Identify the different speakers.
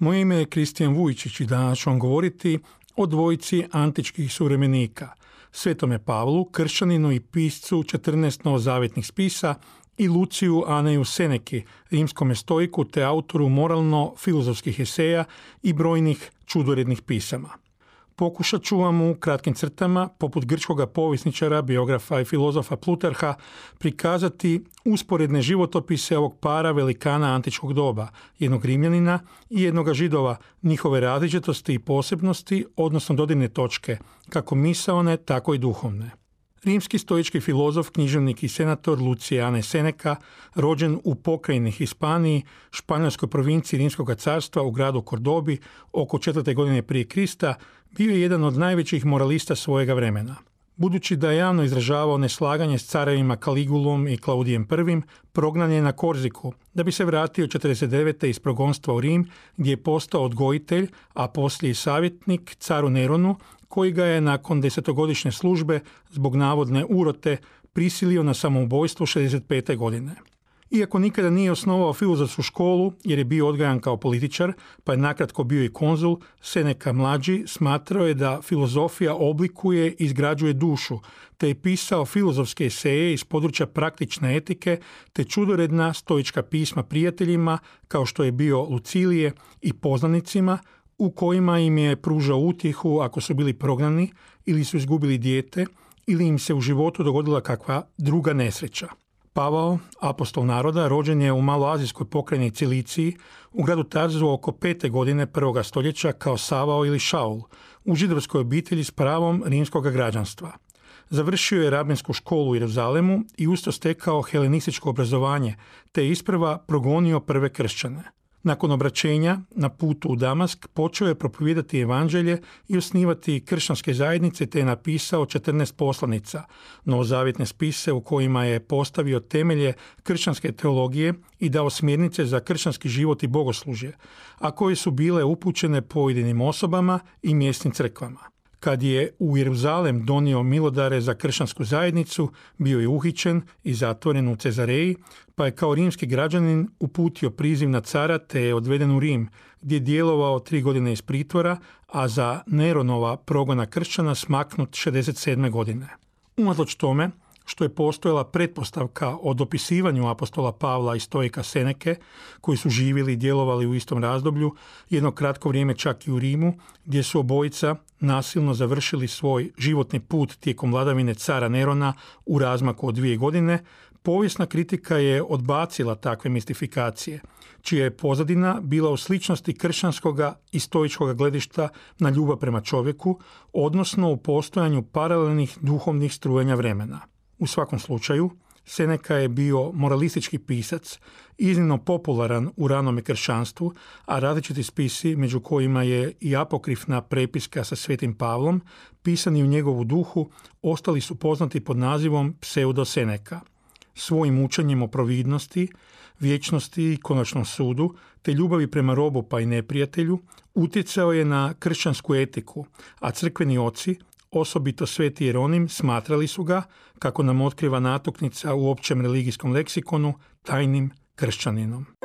Speaker 1: Moje ime je Kristijan Vujčić i danas ću vam govoriti o dvojici antičkih suvremenika, Svetome Pavlu, kršćaninu i piscu 14 novozavjetnih spisa i Luciju Aneju Seneki, rimskome stojiku te autoru moralno-filozofskih eseja i brojnih čudorednih pisama. Pokušat ću vam u kratkim crtama, poput grčkoga povisničara, biografa i filozofa Plutarha, prikazati usporedne životopise ovog para velikana antičkog doba, jednog rimljanina i jednog židova, njihove različitosti i posebnosti, odnosno dodirne točke, kako misaone, tako i duhovne. Rimski stoički filozof, književnik i senator Lucijane Seneca, rođen u pokrajini Hispaniji, španjolskoj provinciji Rimskog carstva u gradu Kordobi oko četvrte godine prije Krista, bio je jedan od najvećih moralista svojega vremena. Budući da je javno izražavao neslaganje s carevima Kaligulom i Klaudijem I, prognan je na Korziku, da bi se vratio 49. iz progonstva u Rim, gdje je postao odgojitelj, a poslije i savjetnik caru Neronu, koji ga je nakon desetogodišnje službe zbog navodne urote prisilio na samoubojstvo 65. godine. Iako nikada nije osnovao filozofsku školu jer je bio odgajan kao političar, pa je nakratko bio i konzul, Seneka mlađi smatrao je da filozofija oblikuje i izgrađuje dušu, te je pisao filozofske eseje iz područja praktične etike, te čudoredna stoička pisma prijateljima, kao što je bio Lucilije i poznanicima, u kojima im je pružao utjehu ako su bili prognani ili su izgubili dijete ili im se u životu dogodila kakva druga nesreća. Pavao, apostol naroda, rođen je u maloazijskoj pokrajini Ciliciji u gradu Tarzu oko pete godine prvog stoljeća kao Savao ili Šaul, u židovskoj obitelji s pravom rimskog građanstva. Završio je rabinsku školu u Jeruzalemu i usto stekao helenističko obrazovanje, te isprva progonio prve kršćane. Nakon obraćenja na putu u Damask počeo je propovijedati evanđelje i osnivati kršćanske zajednice te je napisao 14 poslanica, novozavjetne spise u kojima je postavio temelje kršćanske teologije i dao smjernice za kršćanski život i bogoslužje, a koje su bile upućene pojedinim osobama i mjesnim crkvama. Kad je u Jeruzalem donio milodare za kršćansku zajednicu, bio je uhićen i zatvoren u Cezareji, pa je kao rimski građanin uputio priziv na cara te je odveden u Rim, gdje je djelovao tri godine iz pritvora, a za Neronova progona kršćana smaknut 67. godine. Unatoč tome, što je postojala pretpostavka o dopisivanju apostola Pavla i stojika Seneke, koji su živjeli i djelovali u istom razdoblju, jedno kratko vrijeme čak i u Rimu, gdje su obojica nasilno završili svoj životni put tijekom vladavine cara Nerona u razmaku od dvije godine, povijesna kritika je odbacila takve mistifikacije, čija je pozadina bila u sličnosti kršćanskoga i stoičkoga gledišta na ljubav prema čovjeku, odnosno u postojanju paralelnih duhovnih strujenja vremena. U svakom slučaju, Seneka je bio moralistički pisac, iznimno popularan u ranome kršćanstvu, a različiti spisi, među kojima je i apokrifna prepiska sa Svetim Pavlom, pisani u njegovu duhu, ostali su poznati pod nazivom Pseudo Seneka. Svojim učenjem o providnosti, vječnosti i konačnom sudu, te ljubavi prema robu pa i neprijatelju, utjecao je na kršćansku etiku, a crkveni oci – osobito Sveti Jeronim, smatrali su ga, kako nam otkriva natuknica u općem religijskom leksikonu, tajnim kršćaninom.